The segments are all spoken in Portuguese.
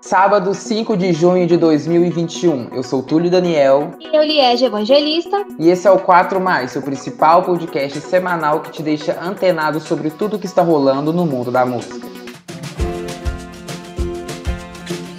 Sábado, 5 de junho de 2021. Eu sou Túlio Daniel. E eu, Liege Evangelista. E esse é o 4 Mais, seu principal podcast semanal que te deixa antenado sobre tudo que está rolando no mundo da música.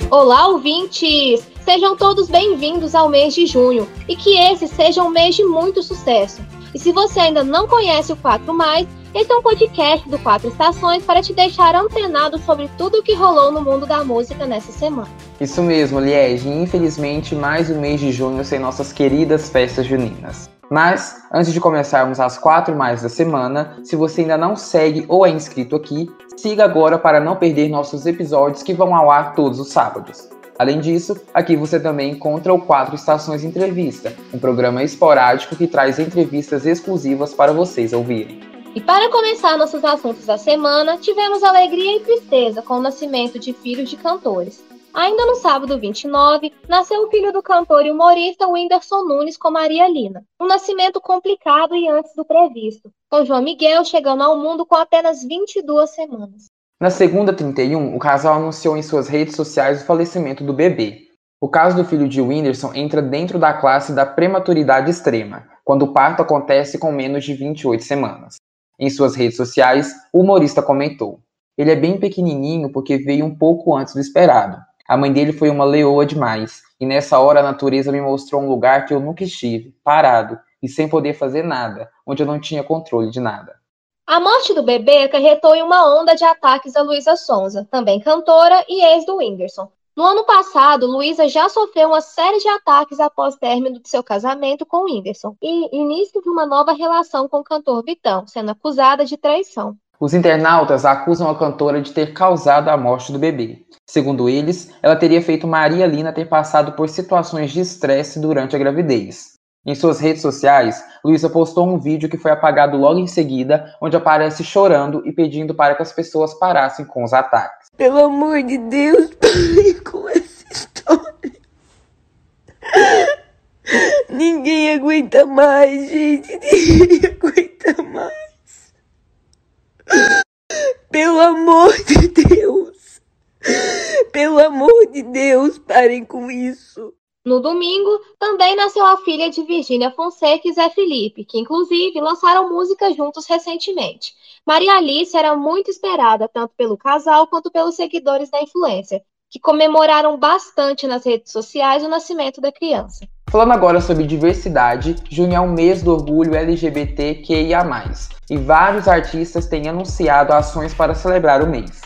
Olá, ouvintes! Sejam todos bem-vindos ao mês de junho e que esse seja um mês de muito sucesso. E se você ainda não conhece o 4 Mais, esse é um podcast do Quatro Estações para te deixar antenado sobre tudo o que rolou no mundo da música nessa semana. Isso mesmo, Liege. Infelizmente, mais um mês de junho sem nossas queridas festas juninas. Mas, antes de começarmos as quatro mais da semana, se você ainda não segue ou é inscrito aqui, siga agora para não perder nossos episódios que vão ao ar todos os sábados. Além disso, aqui você também encontra o Quatro Estações Entrevista, um programa esporádico que traz entrevistas exclusivas para vocês ouvirem. E para começar nossos assuntos da semana, tivemos alegria e tristeza com o nascimento de filhos de cantores. Ainda no sábado 29, nasceu o filho do cantor e humorista Whindersson Nunes com Maria Lina. Um nascimento complicado e antes do previsto, com João Miguel chegando ao mundo com apenas 22 semanas. Na segunda 31, o casal anunciou em suas redes sociais o falecimento do bebê. O caso do filho de Whindersson entra dentro da classe da prematuridade extrema, quando o parto acontece com menos de 28 semanas. Em suas redes sociais, o humorista comentou: Ele é bem pequenininho porque veio um pouco antes do esperado. A mãe dele foi uma leoa demais, e nessa hora a natureza me mostrou um lugar que eu nunca estive, parado e sem poder fazer nada, onde eu não tinha controle de nada. A morte do bebê acarretou em uma onda de ataques a Luísa Sonza, também cantora e ex do Whindersson, no ano passado, Luísa já sofreu uma série de ataques após término de seu casamento com Whindersson e início de uma nova relação com o cantor Vitão, sendo acusada de traição. Os internautas acusam a cantora de ter causado a morte do bebê. Segundo eles, ela teria feito Maria Lina ter passado por situações de estresse durante a gravidez. Em suas redes sociais, Luísa postou um vídeo que foi apagado logo em seguida, onde aparece chorando e pedindo para que as pessoas parassem com os ataques. Pelo amor de Deus, pare com essa história. Ninguém aguenta mais, gente. Ninguém aguenta mais. Pelo amor de Deus. Pelo amor de Deus, parem com isso. No domingo, também nasceu a filha de Virgínia Fonseca e Zé Felipe, que inclusive lançaram música juntos recentemente. Maria Alice era muito esperada tanto pelo casal quanto pelos seguidores da influência, que comemoraram bastante nas redes sociais o nascimento da criança. Falando agora sobre diversidade, junho é o mês do orgulho LGBTQIA+, e vários artistas têm anunciado ações para celebrar o mês.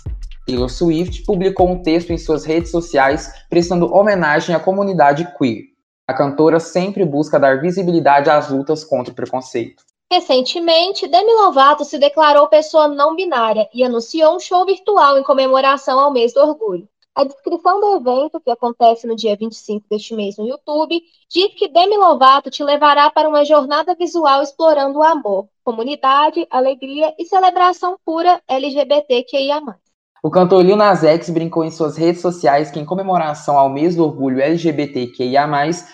Taylor Swift publicou um texto em suas redes sociais prestando homenagem à comunidade queer. A cantora sempre busca dar visibilidade às lutas contra o preconceito. Recentemente, Demi Lovato se declarou pessoa não binária e anunciou um show virtual em comemoração ao mês do orgulho. A descrição do evento, que acontece no dia 25 deste mês no YouTube, diz que Demi Lovato te levará para uma jornada visual explorando o amor, comunidade, alegria e celebração pura LGBTQIA+. O cantor Lil Nas X brincou em suas redes sociais que, em comemoração ao mês do orgulho LGBTQIA+,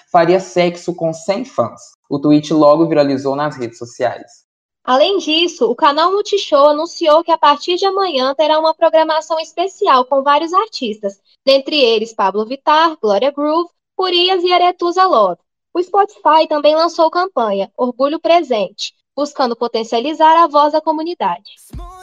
faria sexo com 100 fãs. O tweet logo viralizou nas redes sociais. Além disso, o canal Multishow anunciou que a partir de amanhã terá uma programação especial com vários artistas, dentre eles Pablo Vittar, Gloria Groove, Urias e Aretusa Love. O Spotify também lançou campanha Orgulho Presente, buscando potencializar a voz da comunidade.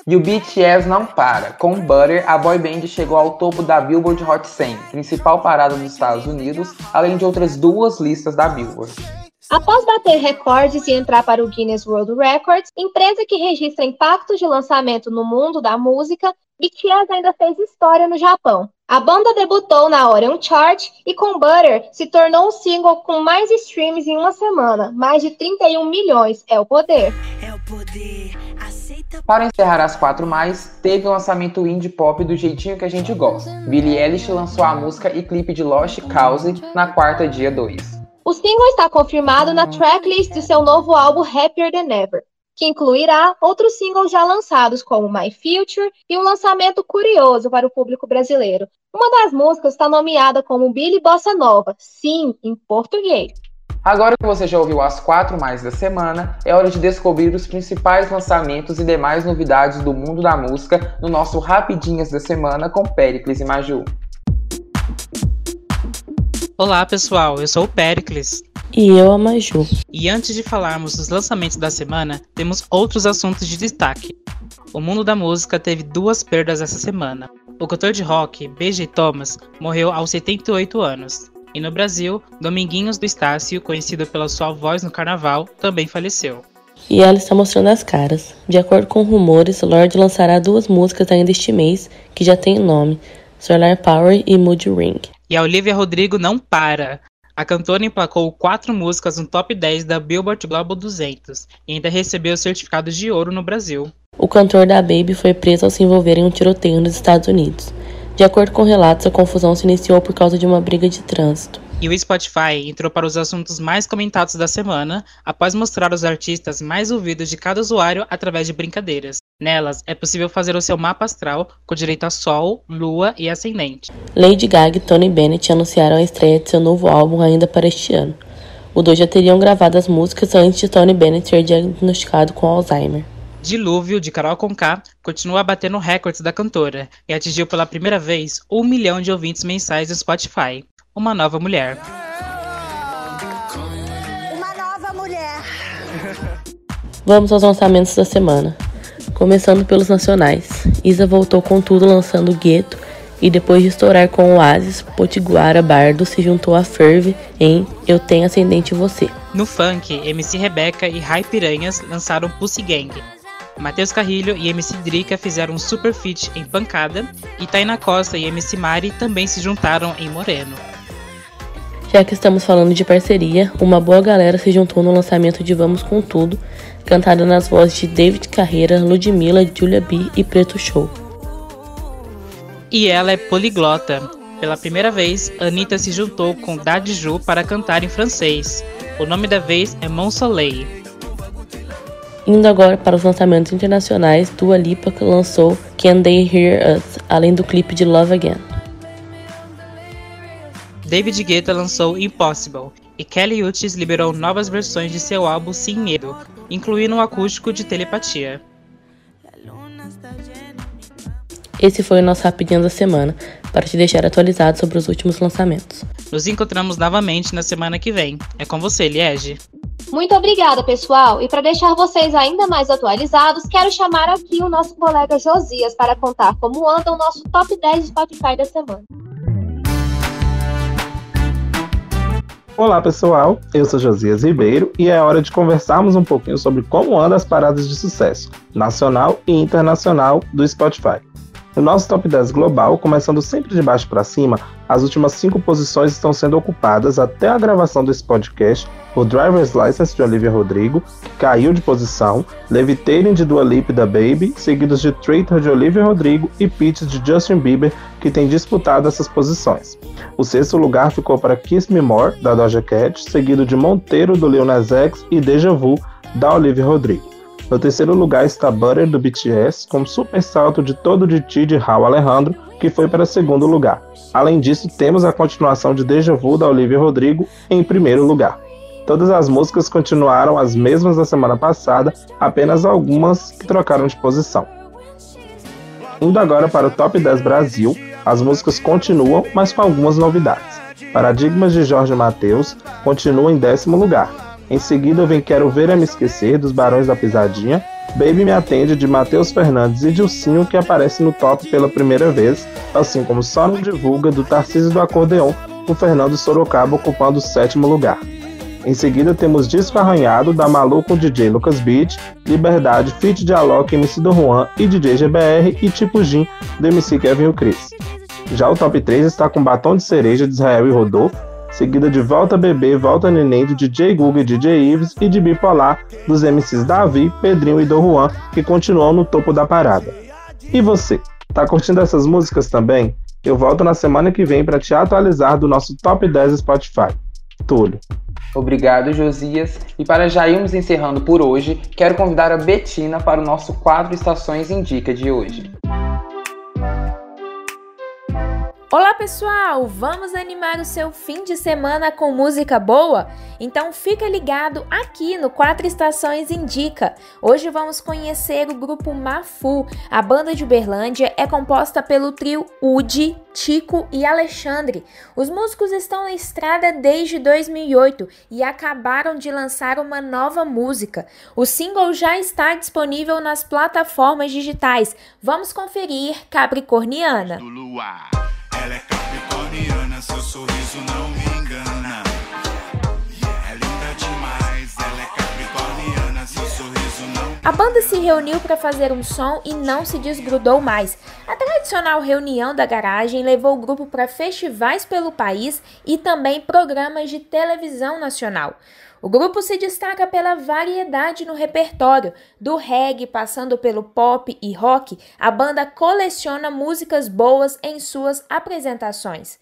E o BTS não para. Com Butter, a boy band chegou ao topo da Billboard Hot 100, principal parada dos Estados Unidos, além de outras duas listas da Billboard. Após bater recordes e entrar para o Guinness World Records, empresa que registra impactos de lançamento no mundo da música, BTS ainda fez história no Japão. A banda debutou na Orion Chart e com Butter se tornou um single com mais streams em uma semana, mais de 31 milhões. É o poder. É o poder. Para encerrar as quatro mais, teve o lançamento indie pop do jeitinho que a gente gosta. Billie Eilish lançou a música e clipe de Lost Cause na quarta dia 2. O single está confirmado na tracklist de seu novo álbum Happier Than Ever, que incluirá outros singles já lançados como My Future e um lançamento curioso para o público brasileiro. Uma das músicas está nomeada como Billy Bossa Nova, sim, em português. Agora que você já ouviu as quatro mais da semana, é hora de descobrir os principais lançamentos e demais novidades do mundo da música no nosso Rapidinhas da Semana com Pericles e Maju. Olá pessoal, eu sou o Pericles. E eu, a Maju. E antes de falarmos dos lançamentos da semana, temos outros assuntos de destaque. O mundo da música teve duas perdas essa semana. O cantor de rock, B.J. Thomas, morreu aos 78 anos. E no Brasil, Dominguinhos do Estácio, conhecido pela sua voz no carnaval, também faleceu. E ela está mostrando as caras. De acordo com rumores, Lorde lançará duas músicas ainda este mês, que já tem nome: Solar Power e Mood Ring. E a Olivia Rodrigo não para. A cantora emplacou quatro músicas no top 10 da Billboard Global 200 e ainda recebeu certificados de ouro no Brasil. O cantor da Baby foi preso ao se envolver em um tiroteio nos Estados Unidos. De acordo com relatos, a confusão se iniciou por causa de uma briga de trânsito. E o Spotify entrou para os assuntos mais comentados da semana após mostrar os artistas mais ouvidos de cada usuário através de brincadeiras. Nelas, é possível fazer o seu mapa astral com direito a Sol, Lua e Ascendente. Lady Gaga e Tony Bennett anunciaram a estreia de seu novo álbum ainda para este ano. Os dois já teriam gravado as músicas antes de Tony Bennett ser diagnosticado com Alzheimer. Dilúvio, de Carol Conká, continua batendo recordes da cantora e atingiu pela primeira vez um milhão de ouvintes mensais no Spotify. Uma nova mulher. Uma nova mulher. Vamos aos lançamentos da semana. Começando pelos nacionais. Isa voltou com tudo lançando Gueto e depois de estourar com Oasis, Potiguara Bardo se juntou a Ferve em Eu Tenho Ascendente Você. No funk, MC Rebeca e Rai Piranhas lançaram Pussy Gang. Matheus Carrilho e MC Drica fizeram um super feat em Pancada e Taina Costa e MC Mari também se juntaram em Moreno. Já que estamos falando de parceria, uma boa galera se juntou no lançamento de Vamos Com Tudo, cantada nas vozes de David Carreira, Ludmilla, Julia B e Preto Show. E ela é poliglota. Pela primeira vez, Anitta se juntou com Daddy Ju para cantar em francês. O nome da vez é Mon Soleil. Indo agora para os lançamentos internacionais, Dua Lipa lançou Can They Hear Us, além do clipe de Love Again. David Guetta lançou Impossible e Kelly Uchis liberou novas versões de seu álbum Sem Medo, incluindo o um acústico de Telepatia. Esse foi o nosso Rapidinho da Semana, para te deixar atualizado sobre os últimos lançamentos. Nos encontramos novamente na semana que vem. É com você, Liege. Muito obrigada, pessoal. E para deixar vocês ainda mais atualizados, quero chamar aqui o nosso colega Josias para contar como anda o nosso top 10 Spotify da semana. Olá, pessoal. Eu sou Josias Ribeiro e é hora de conversarmos um pouquinho sobre como andam as paradas de sucesso nacional e internacional do Spotify. No nosso top 10 global, começando sempre de baixo para cima, as últimas cinco posições estão sendo ocupadas até a gravação desse podcast por Driver's License de Olivia Rodrigo, que caiu de posição, Levitating de Dua Lipa da Baby, seguidos de Traitor de Olivia Rodrigo e Peaches de Justin Bieber, que tem disputado essas posições. O sexto lugar ficou para Kiss Me More, da Doja Cat, seguido de Monteiro, do Lil X e Deja Vu, da Olivia Rodrigo. No terceiro lugar está Butter do BTS, com super salto de todo de ti de Raul Alejandro, que foi para segundo lugar. Além disso, temos a continuação de Deja Vu da Olivia Rodrigo em primeiro lugar. Todas as músicas continuaram as mesmas da semana passada, apenas algumas que trocaram de posição. Indo agora para o Top 10 Brasil, as músicas continuam, mas com algumas novidades. Paradigmas de Jorge Mateus continua em décimo lugar, em seguida vem Quero Ver é Me Esquecer, dos Barões da Pisadinha, Baby Me Atende, de Matheus Fernandes e Dilcinho, que aparece no top pela primeira vez, assim como Só Não Divulga, do Tarcísio do Acordeon, com Fernando Sorocaba ocupando o sétimo lugar. Em seguida temos Disco Arranhado, da Malu com DJ Lucas Beat, Liberdade, Fit de Alok, MC do Juan e DJ GBR e Tipo Jim, do MC Kevin e o Chris. Já o top 3 está com Batom de Cereja, de Israel e Rodolfo, seguida de Volta Bebê, Volta Neném do DJ Google e DJ Ives e de Bipolar dos MCs Davi, Pedrinho e Do Juan, que continuam no topo da parada. E você, tá curtindo essas músicas também? Eu volto na semana que vem para te atualizar do nosso Top 10 Spotify. Túlio. Obrigado, Josias. E para já irmos encerrando por hoje, quero convidar a Betina para o nosso quadro Estações Indica de hoje. Olá pessoal, vamos animar o seu fim de semana com música boa? Então fica ligado aqui no Quatro Estações Indica. Hoje vamos conhecer o grupo Mafu. A banda de Uberlândia é composta pelo trio Udi, Tico e Alexandre. Os músicos estão na estrada desde 2008 e acabaram de lançar uma nova música. O single já está disponível nas plataformas digitais. Vamos conferir Capricorniana. Ela é capricorniana, seu sorriso não A banda se reuniu para fazer um som e não se desgrudou mais. A tradicional reunião da garagem levou o grupo para festivais pelo país e também programas de televisão nacional. O grupo se destaca pela variedade no repertório, do reggae passando pelo pop e rock, a banda coleciona músicas boas em suas apresentações.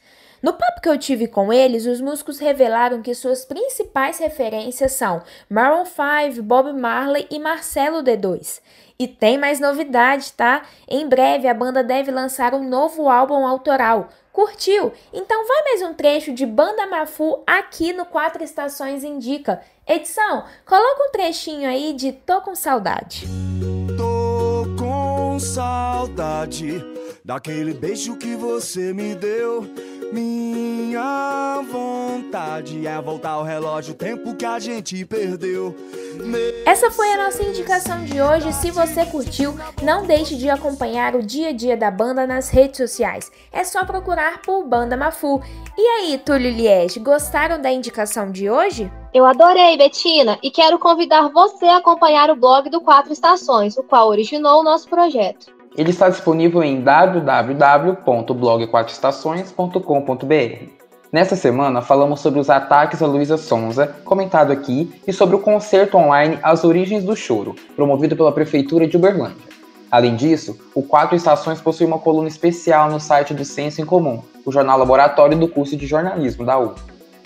No papo que eu tive com eles, os músicos revelaram que suas principais referências são Maroon 5, Bob Marley e Marcelo D2. E tem mais novidade, tá? Em breve a banda deve lançar um novo álbum autoral. Curtiu? Então vai mais um trecho de Banda Mafu aqui no Quatro Estações Indica. Edição, coloca um trechinho aí de Tô com saudade. Tô com saudade daquele beijo que você me deu minha vontade é voltar o relógio, o tempo que a gente perdeu. Essa foi a nossa indicação de hoje. Se você curtiu, não deixe de acompanhar o dia a dia da banda nas redes sociais. É só procurar por Banda Mafu. E aí, Túlio Liege, gostaram da indicação de hoje? Eu adorei, Betina, e quero convidar você a acompanhar o blog do Quatro Estações, o qual originou o nosso projeto. Ele está disponível em www.blog4estações.com.br. Nesta semana falamos sobre os ataques a Luísa Sonza, comentado aqui, e sobre o concerto online As Origens do Choro, promovido pela Prefeitura de Uberlândia. Além disso, o Quatro Estações possui uma coluna especial no site do Senso em Comum, o jornal laboratório do curso de jornalismo da U.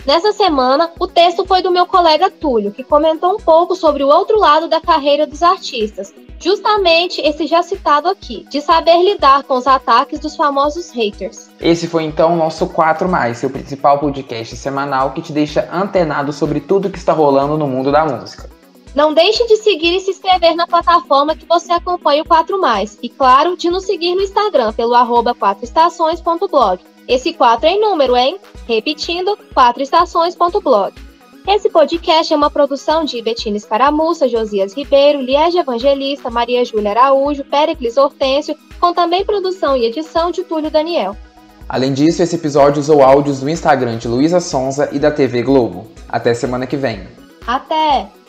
Nessa semana, o texto foi do meu colega Túlio, que comentou um pouco sobre o outro lado da carreira dos artistas, justamente esse já citado aqui, de saber lidar com os ataques dos famosos haters. Esse foi então o nosso 4 Mais, seu principal podcast semanal que te deixa antenado sobre tudo que está rolando no mundo da música. Não deixe de seguir e se inscrever na plataforma que você acompanha o 4 Mais. E claro, de nos seguir no Instagram pelo arroba 4estações.blog. Esse 4 é em número, hein? Repetindo, 4estações.blog. Esse podcast é uma produção de Betina Escaramuça, Josias Ribeiro, Liege Evangelista, Maria Júlia Araújo, Péricles Hortêncio, com também produção e edição de Túlio Daniel. Além disso, esse episódio usou áudios do Instagram de Luísa Sonza e da TV Globo. Até semana que vem. Até!